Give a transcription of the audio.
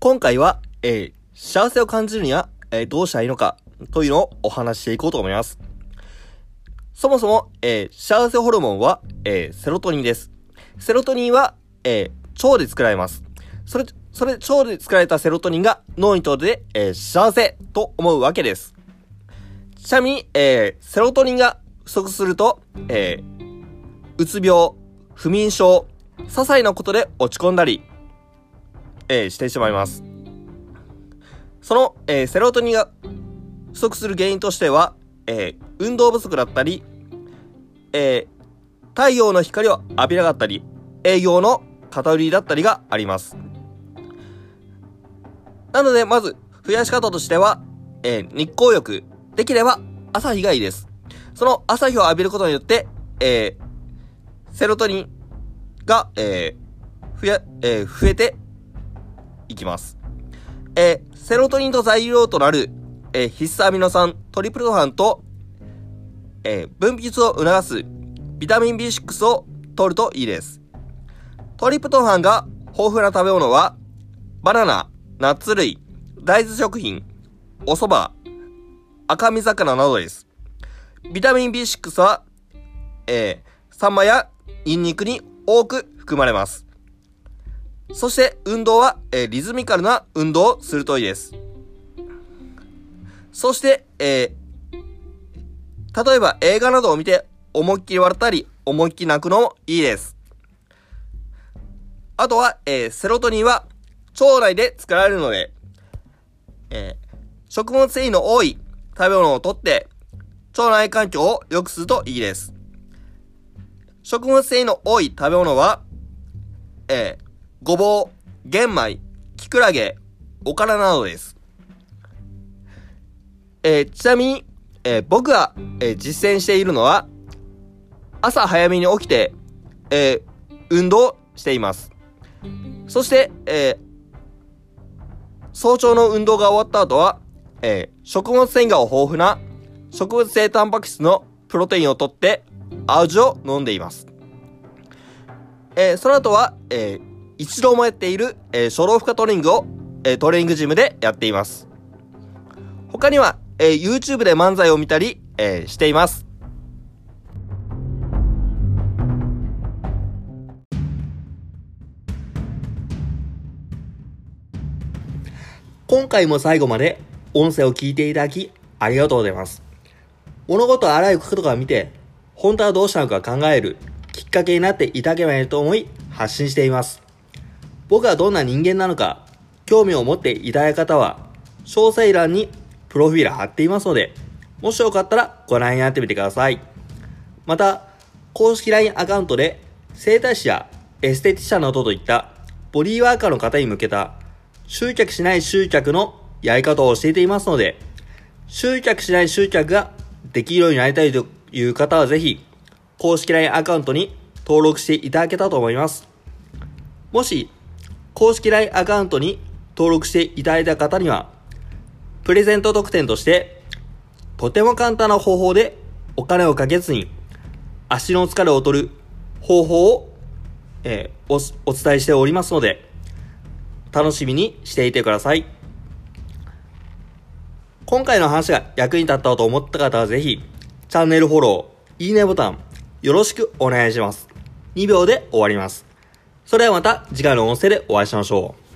今回は、えー、幸せを感じるには、えー、どうしたらいいのか、というのをお話ししていこうと思います。そもそも、えー、幸せホルモンは、えー、セロトニンです。セロトニンは、えー、腸で作られます。それ、それ、腸で作られたセロトニンが脳にとって、えー、幸せと思うわけです。ちなみに、えー、セロトニンが不足すると、えー、うつ病、不眠症、些細なことで落ち込んだり、えー、してしまいます。その、えー、セロトニンが不足する原因としては、えー、運動不足だったり、えー、太陽の光を浴びなかったり、営業の偏りだったりがあります。なので、まず、増やし方としては、えー、日光浴、できれば朝日がいいです。その朝日を浴びることによって、えー、セロトニンが、えー、増や、えー、増えていきます。えー、セロトニンと材料となる、えー、必須アミノ酸、トリプトファンと、えー、分泌を促すビタミン B6 を取るといいです。トリプトファンが豊富な食べ物は、バナナ、ナッツ類、大豆食品、お蕎麦、赤身魚などです。ビタミン B6 は、えー、サンマやニンニクに多く含まれます。そして運動は、えー、リズミカルな運動をするといいです。そして、えー、例えば映画などを見て思いっきり笑ったり、思いっきり泣くのもいいです。あとは、えー、セロトニンは腸内で作られるので、え、食物繊維の多い食べ物をとって、腸内環境を良くするといいです。食物繊維の多い食べ物は、えー、ごぼう、玄米、きくらげ、おからなどです。えー、ちなみに、えー、僕が、えー、実践しているのは、朝早めに起きて、え運動しています。そして、え早朝の運動が終わった後は、え食物繊維が豊富な植物性タンパク質のプロテインをとって、青汁を飲んでいます。えその後は、え一度もやっている、えー、初老負荷トレーニングを、えー、トレーニングジムでやっています。他には、えー、YouTube で漫才を見たり、えー、しています。今回も最後まで音声を聞いていただきありがとうございます。物事をあらゆることから見て、本当はどうしたのか考えるきっかけになっていただければいいと思い発信しています。僕はどんな人間なのか、興味を持っていただいた方は、詳細欄にプロフィール貼っていますので、もしよかったらご覧になってみてください。また、公式 LINE アカウントで、整体師やエステティシャンなどといったボディーワーカーの方に向けた集客しない集客のやり方を教えていますので、集客しない集客ができるようになりたいという方はぜひ、公式 LINE アカウントに登録していただけたと思います。もし、公式 LINE アカウントに登録していただいた方には、プレゼント特典として、とても簡単な方法でお金をかけずに足の疲れを取る方法を、えー、おお伝えしておりますので、楽しみにしていてください。今回の話が役に立ったと思った方はぜひ、チャンネルフォロー、いいねボタン、よろしくお願いします。2秒で終わります。それではまた次回の音声でお会いしましょう。